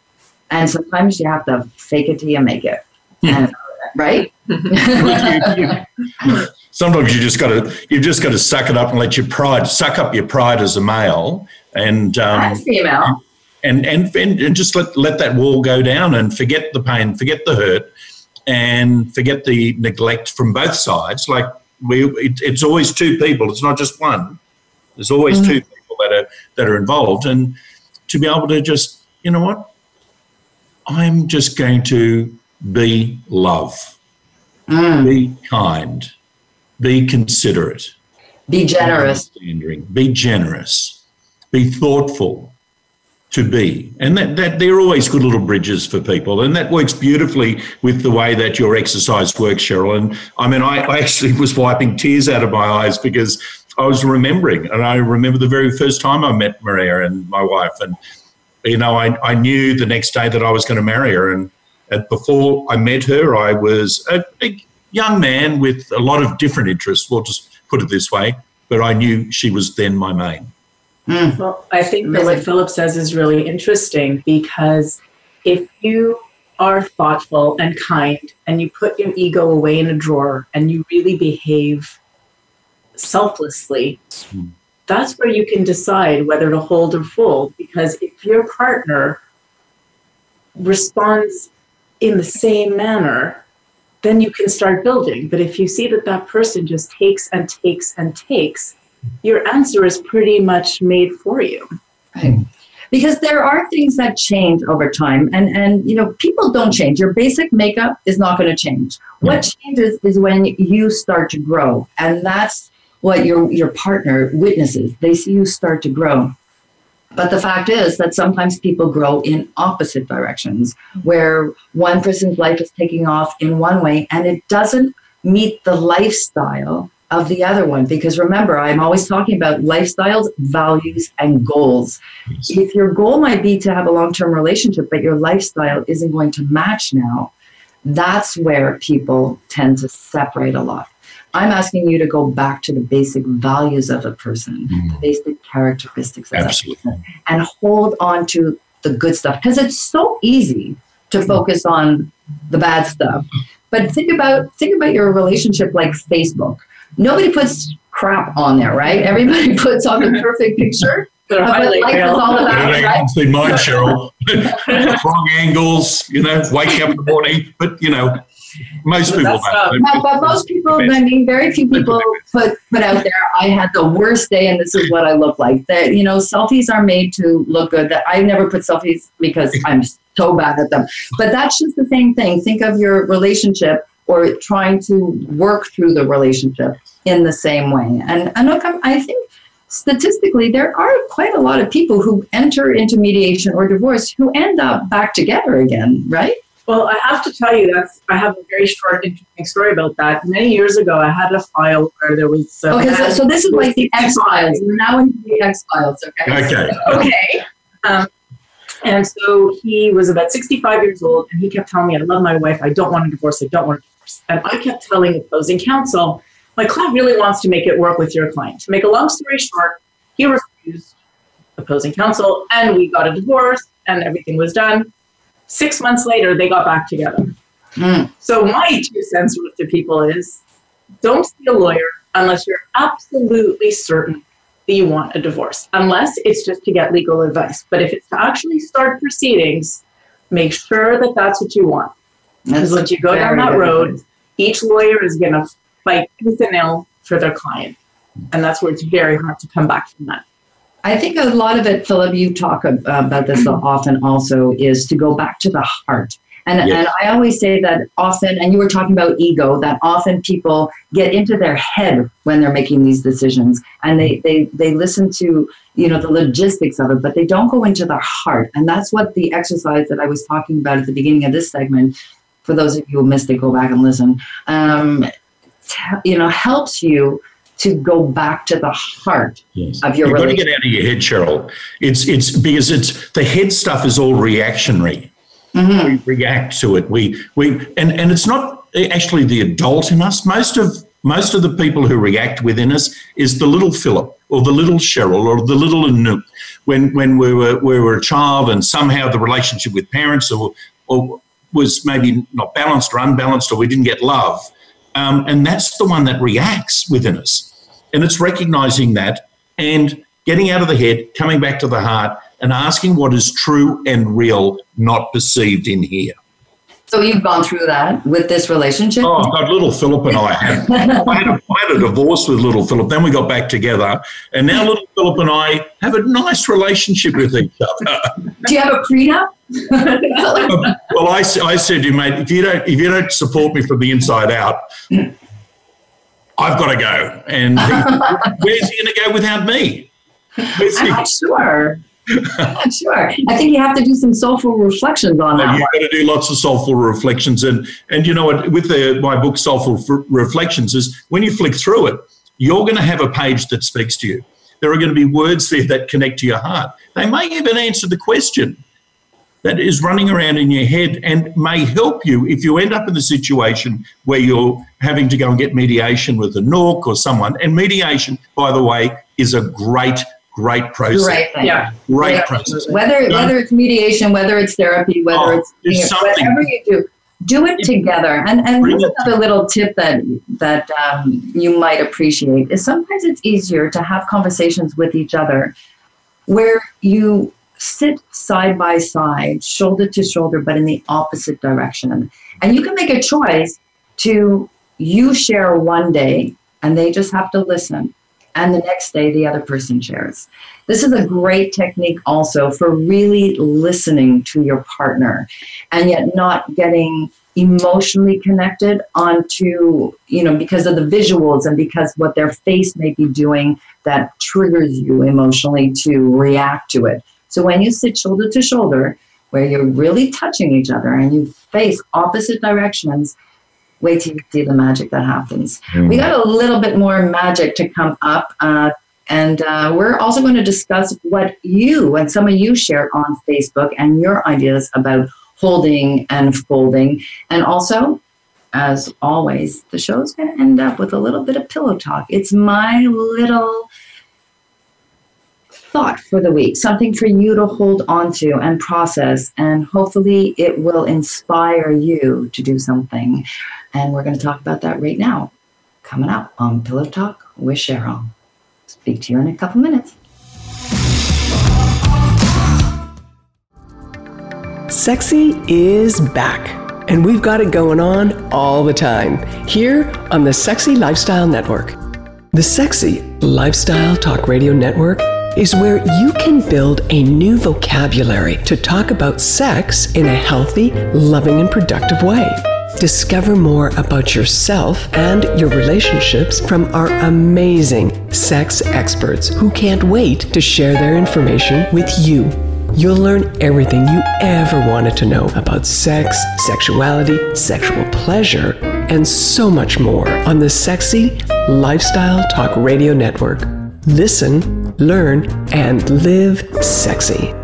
Speaker 2: And sometimes you have to fake it till you make it. [laughs] And, right? [laughs]
Speaker 8: sometimes you just got to you just got to suck it up and let your pride suck up your pride as a male and um,
Speaker 2: female
Speaker 8: and, and and and just let let that wall go down and forget the pain, forget the hurt, and forget the neglect from both sides. Like we, it, it's always two people. It's not just one. There's always mm-hmm. two people that are that are involved, and to be able to just you know what, I'm just going to be love, mm. be kind, be considerate,
Speaker 2: be generous,
Speaker 8: be generous, be thoughtful to be. And that, that they're always good little bridges for people. And that works beautifully with the way that your exercise works, Cheryl. And I mean, I, I actually was wiping tears out of my eyes because I was remembering. And I remember the very first time I met Maria and my wife. And, you know, I, I knew the next day that I was going to marry her. And before I met her, I was a, a young man with a lot of different interests. We'll just put it this way. But I knew she was then my main.
Speaker 11: Mm. Well, I think that what Philip says is really interesting because if you are thoughtful and kind and you put your ego away in a drawer and you really behave selflessly, mm. that's where you can decide whether to hold or fold. Because if your partner responds in the same manner, then you can start building. But if you see that that person just takes and takes and takes, your answer is pretty much made for you.
Speaker 2: Right. Because there are things that change over time, and and you know people don't change. Your basic makeup is not going to change. What changes is when you start to grow, and that's what your your partner witnesses. They see you start to grow. But the fact is that sometimes people grow in opposite directions, where one person's life is taking off in one way and it doesn't meet the lifestyle of the other one. Because remember, I'm always talking about lifestyles, values, and goals. If your goal might be to have a long term relationship, but your lifestyle isn't going to match now, that's where people tend to separate a lot. I'm asking you to go back to the basic values of a person, mm. the basic characteristics of Absolutely. a person, and hold on to the good stuff. Because it's so easy to mm-hmm. focus on the bad stuff. But think about think about your relationship like Facebook nobody puts crap on there, right? Everybody [laughs] puts on the [laughs] perfect picture. Of what life is all about, right?
Speaker 8: See mine, Cheryl. [laughs] Wrong angles, you know, waking up in the morning. But, you know, most people
Speaker 2: don't. No, but most people, I mean, very few people put, put out there, I had the worst day and this is what I look like. That, you know, selfies are made to look good. That I never put selfies because [laughs] I'm so bad at them. But that's just the same thing. Think of your relationship or trying to work through the relationship in the same way. And, and look, I think statistically, there are quite a lot of people who enter into mediation or divorce who end up back together again, right?
Speaker 11: Well, I have to tell you that I have a very short, interesting story about that. Many years ago, I had a file where there was.
Speaker 2: Uh, okay, so, so this is like the X Files. We're now into the X Files. Okay.
Speaker 8: Okay.
Speaker 11: okay. Um, and so he was about 65 years old, and he kept telling me, "I love my wife. I don't want a divorce. I don't want a divorce." And I kept telling opposing counsel, my client really wants to make it work with your client. To make a long story short, he refused opposing counsel and we got a divorce and everything was done. Six months later, they got back together. Mm. So my two cents worth to people is don't see a lawyer unless you're absolutely certain that you want a divorce, unless it's just to get legal advice. But if it's to actually start proceedings, make sure that that's what you want. Because once you go down that road, each lawyer is going to fight tooth and nail for their client. And that's where it's very hard to come back from that.
Speaker 2: I think a lot of it, Philip, you talk about this often also, is to go back to the heart. And, yes. and I always say that often, and you were talking about ego, that often people get into their head when they're making these decisions and they, they, they listen to, you know, the logistics of it, but they don't go into their heart. And that's what the exercise that I was talking about at the beginning of this segment, for those of you who missed it, go back and listen, um, t- you know, helps you to go back to the heart yes. of your
Speaker 8: You've got to get out of your head, Cheryl. It's it's because it's the head stuff is all reactionary. Mm-hmm. We react to it. We we and and it's not actually the adult in us. Most of most of the people who react within us is the little Philip or the little Cheryl or the little Anouk. When when we were we were a child and somehow the relationship with parents or or was maybe not balanced or unbalanced or we didn't get love. Um, and that's the one that reacts within us. And it's recognizing that and getting out of the head, coming back to the heart, and asking what is true and real, not perceived in here.
Speaker 2: So you've gone through that with this relationship?
Speaker 8: Oh, I've little Philip and I have. [laughs] I, had a, I had a divorce with little Philip. Then we got back together, and now little Philip and I have a nice relationship with each other.
Speaker 2: Do you have a prenup? [laughs]
Speaker 8: well, I, I said to you, mate, if you don't if you don't support me from the inside out, I've got to go. And he, where's he going to go without me?
Speaker 2: I'm not sure. [laughs] Sure. I think you have to do some soulful reflections on that.
Speaker 8: You've got to do lots of soulful reflections, and and you know what? With the, my book, Soulful Reflections, is when you flick through it, you're going to have a page that speaks to you. There are going to be words there that connect to your heart. They may even answer the question that is running around in your head and may help you if you end up in the situation where you're having to go and get mediation with Anouk or someone. And mediation, by the way, is a great great process.
Speaker 2: Great thing.
Speaker 8: Yeah. Great yeah. process.
Speaker 2: Whether whether it's mediation, whether it's therapy, whether oh, it's you know, whatever you do, do it together. And and here's another little tip that that um, you might appreciate is sometimes it's easier to have conversations with each other where you sit side by side, shoulder to shoulder, but in the opposite direction. And you can make a choice to you share one day and they just have to listen. And the next day, the other person shares. This is a great technique also for really listening to your partner and yet not getting emotionally connected onto, you know, because of the visuals and because what their face may be doing that triggers you emotionally to react to it. So when you sit shoulder to shoulder, where you're really touching each other and you face opposite directions, wait till you see the magic that happens. Mm. We got a little bit more magic to come up. Uh, and uh, we're also going to discuss what you and some of you shared on Facebook and your ideas about holding and folding. And also, as always, the show's going to end up with a little bit of pillow talk. It's my little thought for the week, something for you to hold on to and process. And hopefully, it will inspire you to do something. And we're going to talk about that right now, coming up on Pillow Talk with Cheryl. Speak to you in a couple minutes.
Speaker 3: Sexy is back, and we've got it going on all the time here on the Sexy Lifestyle Network. The Sexy Lifestyle Talk Radio Network is where you can build a new vocabulary to talk about sex in a healthy, loving, and productive way. Discover more about yourself and your relationships from our amazing sex experts who can't wait to share their information with you. You'll learn everything you ever wanted to know about sex, sexuality, sexual pleasure, and so much more on the Sexy Lifestyle Talk Radio Network. Listen, learn, and live sexy.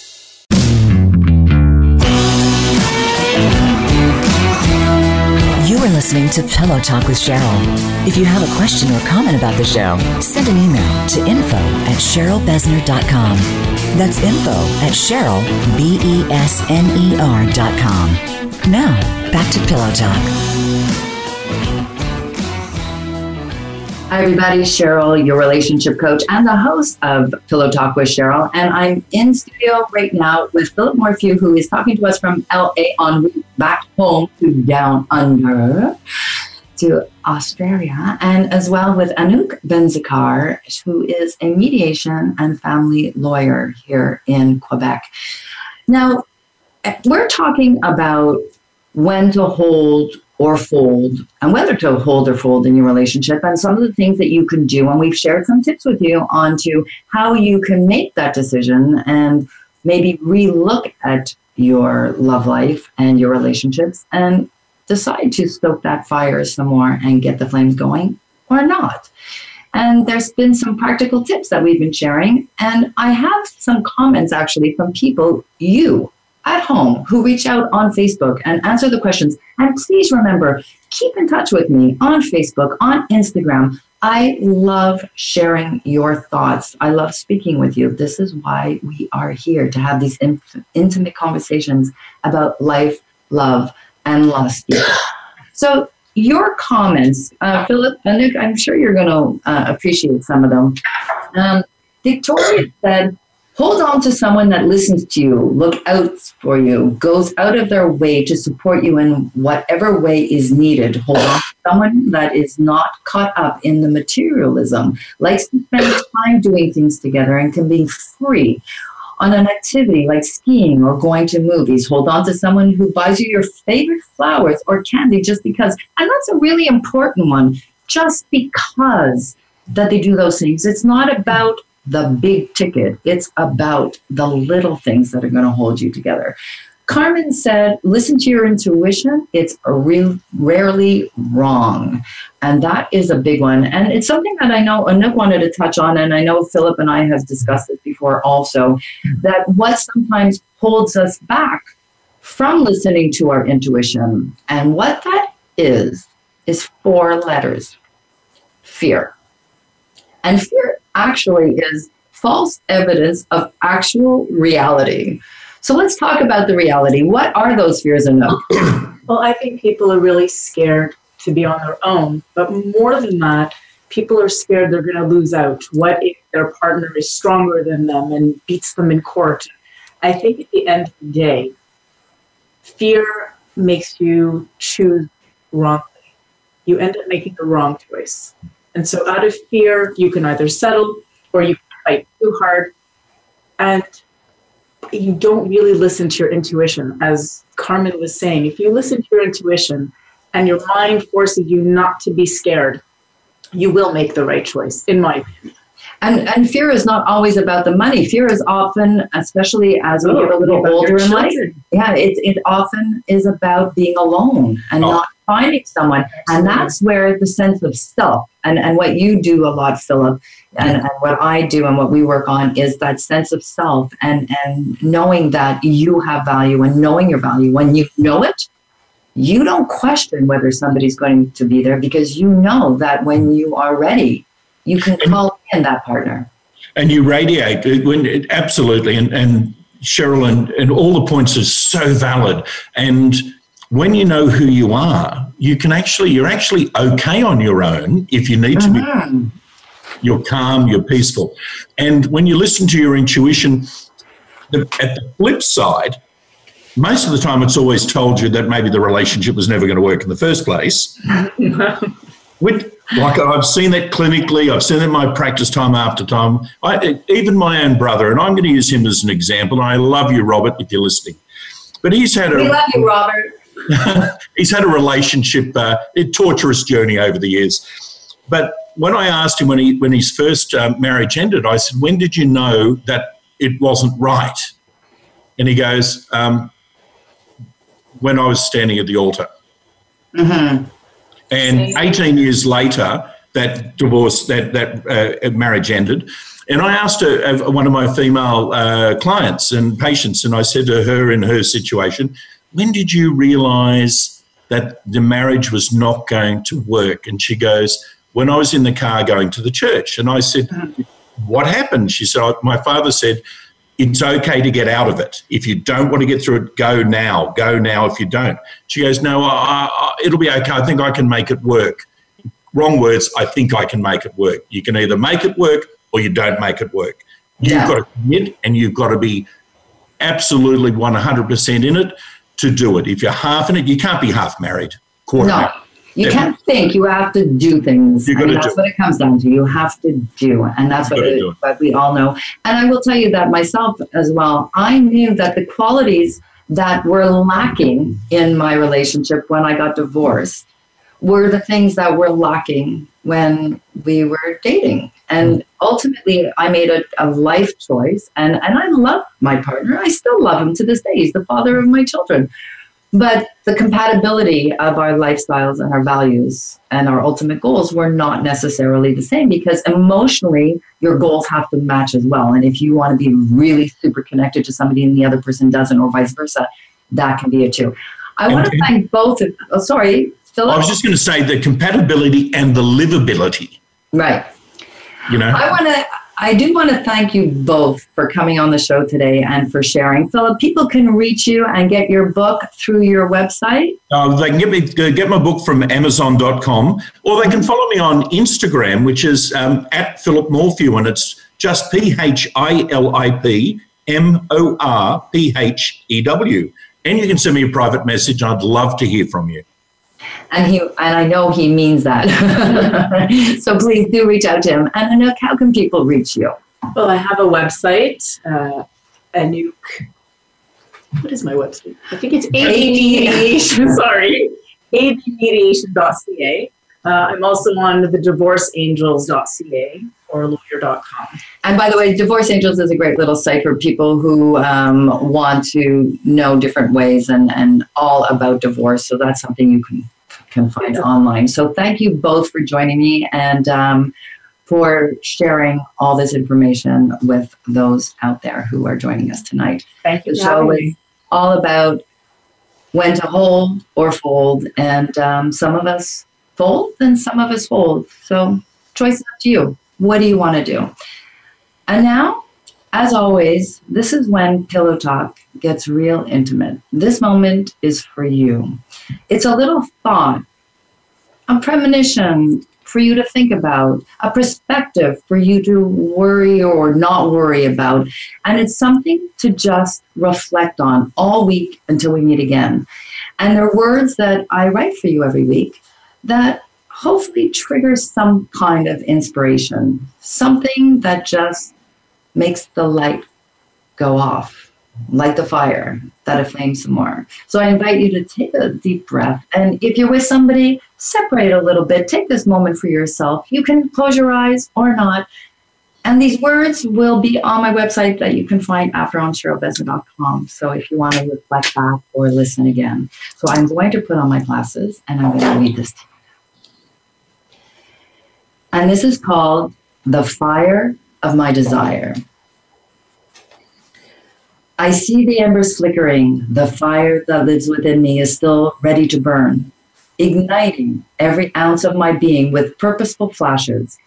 Speaker 1: Listening to Pillow Talk with Cheryl. If you have a question or comment about the show, send an email to info at cherylbesner.com. That's info at cheryl, B-E-S-N-E-R dot com. Now, back to Pillow Talk.
Speaker 2: Hi, everybody. Cheryl, your relationship coach and the host of Pillow Talk with Cheryl. And I'm in studio right now with Philip Morphew, who is talking to us from LA on route back home to down under to Australia, and as well with Anouk Benzikar, who is a mediation and family lawyer here in Quebec. Now, we're talking about when to hold or fold and whether to hold or fold in your relationship and some of the things that you can do and we've shared some tips with you on to how you can make that decision and maybe relook at your love life and your relationships and decide to stoke that fire some more and get the flames going or not. And there's been some practical tips that we've been sharing and i have some comments actually from people you at home who reach out on Facebook and answer the questions. And please remember, keep in touch with me on Facebook, on Instagram. I love sharing your thoughts. I love speaking with you. This is why we are here to have these in- intimate conversations about life, love, and lust. [coughs] So, your comments, uh, Philip, and I'm sure you're going to uh, appreciate some of them. Um, Victoria said, Hold on to someone that listens to you, look out for you, goes out of their way to support you in whatever way is needed. Hold on to someone that is not caught up in the materialism, likes to spend time doing things together and can be free on an activity like skiing or going to movies. Hold on to someone who buys you your favorite flowers or candy just because. And that's a really important one, just because that they do those things. It's not about the big ticket. It's about the little things that are going to hold you together. Carmen said, listen to your intuition. It's real, rarely wrong. And that is a big one. And it's something that I know Anouk wanted to touch on, and I know Philip and I have discussed it before also, that what sometimes holds us back from listening to our intuition. And what that is, is four letters fear. And fear actually is false evidence of actual reality. So let's talk about the reality. What are those fears Anouk? [clears throat]
Speaker 11: well, I think people are really scared to be on their own, but more than that, people are scared they're going to lose out. What if their partner is stronger than them and beats them in court? I think at the end of the day, fear makes you choose wrongly. You end up making the wrong choice. And so, out of fear, you can either settle or you fight too hard. And you don't really listen to your intuition. As Carmen was saying, if you listen to your intuition and your mind forces you not to be scared, you will make the right choice, in my opinion.
Speaker 2: And, and fear is not always about the money. Fear is often, especially as we oh, get a little older in life, yeah, it, it often is about being alone and oh. not finding someone. And that's where the sense of self and, and what you do a lot, Philip, and, and, what I do and what we work on is that sense of self and, and knowing that you have value and knowing your value. When you know it, you don't question whether somebody's going to be there because you know that when you are ready, you can call in that partner.
Speaker 8: And you radiate when absolutely and, and Cheryl and, and all the points are so valid. And when you know who you are, you can actually you're actually okay on your own if you need to mm-hmm. be. You're calm, you're peaceful, and when you listen to your intuition, the, at the flip side, most of the time it's always told you that maybe the relationship was never going to work in the first place. [laughs] With, like I've seen that clinically, I've seen that in my practice time after time. I, even my own brother, and I'm going to use him as an example. I love you, Robert, if you're listening. But he's had
Speaker 2: a. We love you, Robert. [laughs]
Speaker 8: he's had a relationship, uh, a torturous journey over the years. But when I asked him when he when his first uh, marriage ended, I said, "When did you know that it wasn't right?" And he goes, um, "When I was standing at the altar."
Speaker 2: Mm-hmm.
Speaker 8: And 18 years later, that divorce, that that uh, marriage ended. And I asked her, uh, one of my female uh, clients and patients, and I said to her in her situation, "When did you realise that the marriage was not going to work?" And she goes, "When I was in the car going to the church." And I said, uh-huh. "What happened?" She said, oh, "My father said." It's okay to get out of it. If you don't want to get through it, go now. Go now if you don't. She goes, No, I, I, it'll be okay. I think I can make it work wrong words, I think I can make it work. You can either make it work or you don't make it work. You've
Speaker 2: Yeah.
Speaker 8: got to commit and you've got to be absolutely 100% in it to do it. If you're half in it, you can't be half married. Quarter
Speaker 2: No,
Speaker 8: married.
Speaker 2: you can't think. You have to do things.
Speaker 8: You
Speaker 2: I mean, that's
Speaker 8: do
Speaker 2: what it comes down to. You have to do, and that's what,
Speaker 8: gotta
Speaker 2: it,
Speaker 8: do it.
Speaker 2: what we all know. And I will tell you that myself as well. I knew that the qualities that were lacking in my relationship when I got divorced were the things that were lacking when we were dating. And ultimately, I made a, a life choice, and, and I love my partner. I still love him to this day. He's the father of my children. But the compatibility of our lifestyles and our values and our ultimate goals were not necessarily the same because emotionally, your goals have to match as well. And if you want to be really super connected to somebody and the other person doesn't, or vice versa, that can be it too. I want to thank both of, oh, sorry, Philip.
Speaker 8: I was just going to say the compatibility and the livability.
Speaker 2: right.
Speaker 8: You know,
Speaker 2: I want to. I do want to thank you both for coming on the show today and for sharing. Philip, people can reach you and get your book through your website.
Speaker 8: Uh, they can get me get my book from Amazon.com, or they can follow me on Instagram, which is um, at Philip Morphew, and it's just P H I L I P M O R P H E W. And you can send me a private message. I'd love to hear from you.
Speaker 2: And he and I know he means that. [laughs] so please do reach out to him. And Anouk, how can people reach you?
Speaker 11: Well, I have a website, uh, Anouk. What is my website? I think it's ADMediation. [laughs] Sorry, admediation.ca. Uh, I'm also on the divorceangels.ca or lawyer.com.
Speaker 2: And by the way, Divorce Angels is a great little site for people who um, want to know different ways and, and all about divorce. So that's something you can can find online. So thank you both for joining me and um, for sharing all this information with those out there who are joining us tonight.
Speaker 11: Thank you
Speaker 2: The show is all about when to hold or fold, and um, some of us fold and some of us hold. So choice is up to you. What do you want to do? And now, as always, this is when Pillow Talk gets real intimate. This moment is for you. It's a little thought, a premonition for you to think about, a perspective for you to worry or not worry about. And it's something to just reflect on all week until we meet again. And they're words that I write for you every week that hopefully triggers some kind of inspiration, something that just makes the light go off, light the fire, that it flames some more. So I invite you to take a deep breath. And if you're with somebody, separate a little bit. Take this moment for yourself. You can close your eyes or not. And these words will be on my website that you can find after on CherylBesner.com. So if you want to reflect back or listen again. So I'm going to put on my glasses and I'm going to read this. And this is called The Fire of My Desire. I see the embers flickering. The fire that lives within me is still ready to burn, igniting every ounce of my being with purposeful flashes.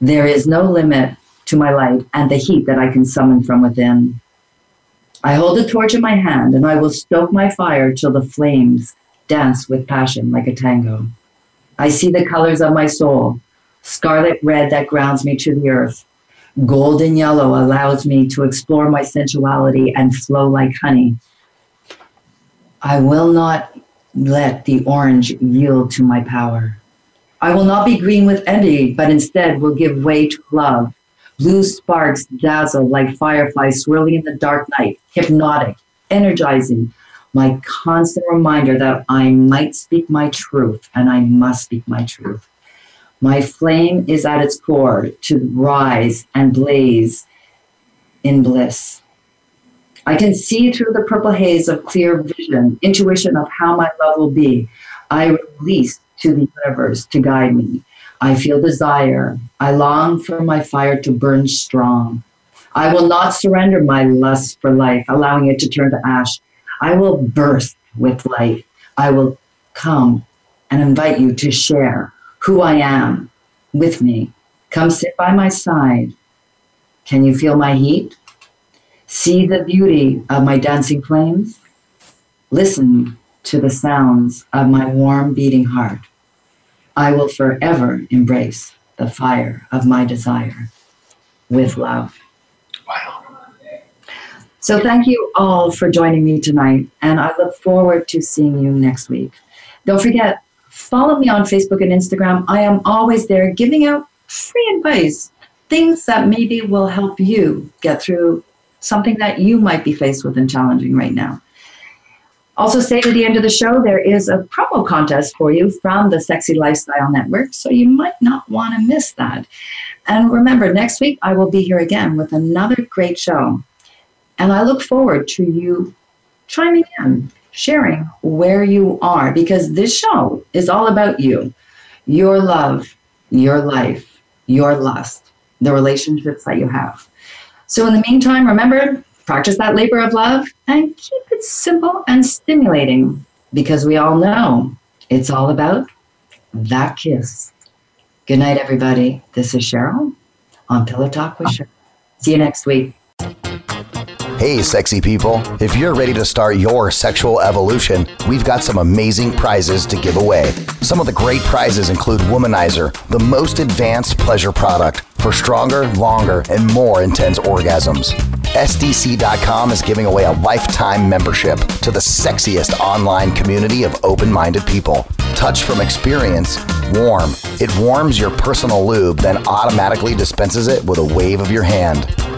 Speaker 2: There is no limit to my light and the heat that I can summon from within. I hold a torch in my hand and I will stoke my fire till the flames dance with passion like a tango. I see the colors of my soul scarlet red that grounds me to the earth, golden yellow allows me to explore my sensuality and flow like honey. I will not let the orange yield to my power. I will not be green with envy, but instead will give way to love. Blue sparks dazzle like fireflies swirling in the dark night, hypnotic, energizing. My constant reminder that I might speak my truth and I must speak my truth. My flame is at its core to rise and blaze in bliss. I can see through the purple haze of clear vision, intuition of how my love will be. I release to the universe to guide me. I feel desire. I long for my fire to burn strong. I will not surrender my lust for life, allowing it to turn to ash. I will burst with light. I will come and invite you to share who I am with me. Come sit by my side. Can you feel my heat? See the beauty of my dancing flames? Listen to the sounds of my warm beating heart. I will forever embrace the fire of my desire with love. Wow. So, thank you all for joining me tonight, and I look forward to seeing you next week. Don't forget, follow me on Facebook and Instagram. I am always there giving out free advice, things that maybe will help you get through something that you might be faced with and challenging right now. Also, say at the end of the show, there is a promo contest for you from the Sexy Lifestyle Network, so you might not want to miss that. And remember, next week I will be here again with another great show. And I look forward to you chiming in, sharing where you are, because this show is all about you, your love, your life, your lust, the relationships that you have. So, in the meantime, remember, practice that labor of love and keep it simple and stimulating because we all know it's all about that kiss. Good night, everybody. This is Cheryl on Pillow Talk with Cheryl. See you next week.
Speaker 12: Hey, sexy people. If you're ready to start your sexual evolution, we've got some amazing prizes to give away. Some of the great prizes include Womanizer, the most advanced pleasure product for stronger, longer, and more intense orgasms. SDC.com is giving away a lifetime membership to the sexiest online community of open minded people. Touch from experience, warm. It warms your personal lube, then automatically dispenses it with a wave of your hand.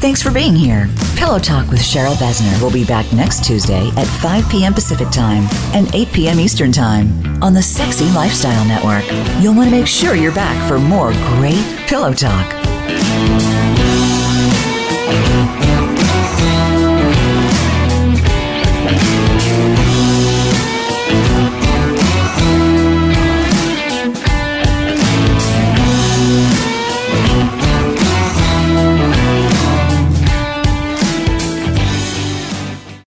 Speaker 1: Thanks for being here. Pillow Talk with Cheryl Besner will be back next Tuesday at 5 p.m. Pacific Time and 8 p.m. Eastern Time on the Sexy Lifestyle Network. You'll want to make sure you're back for more great Pillow Talk.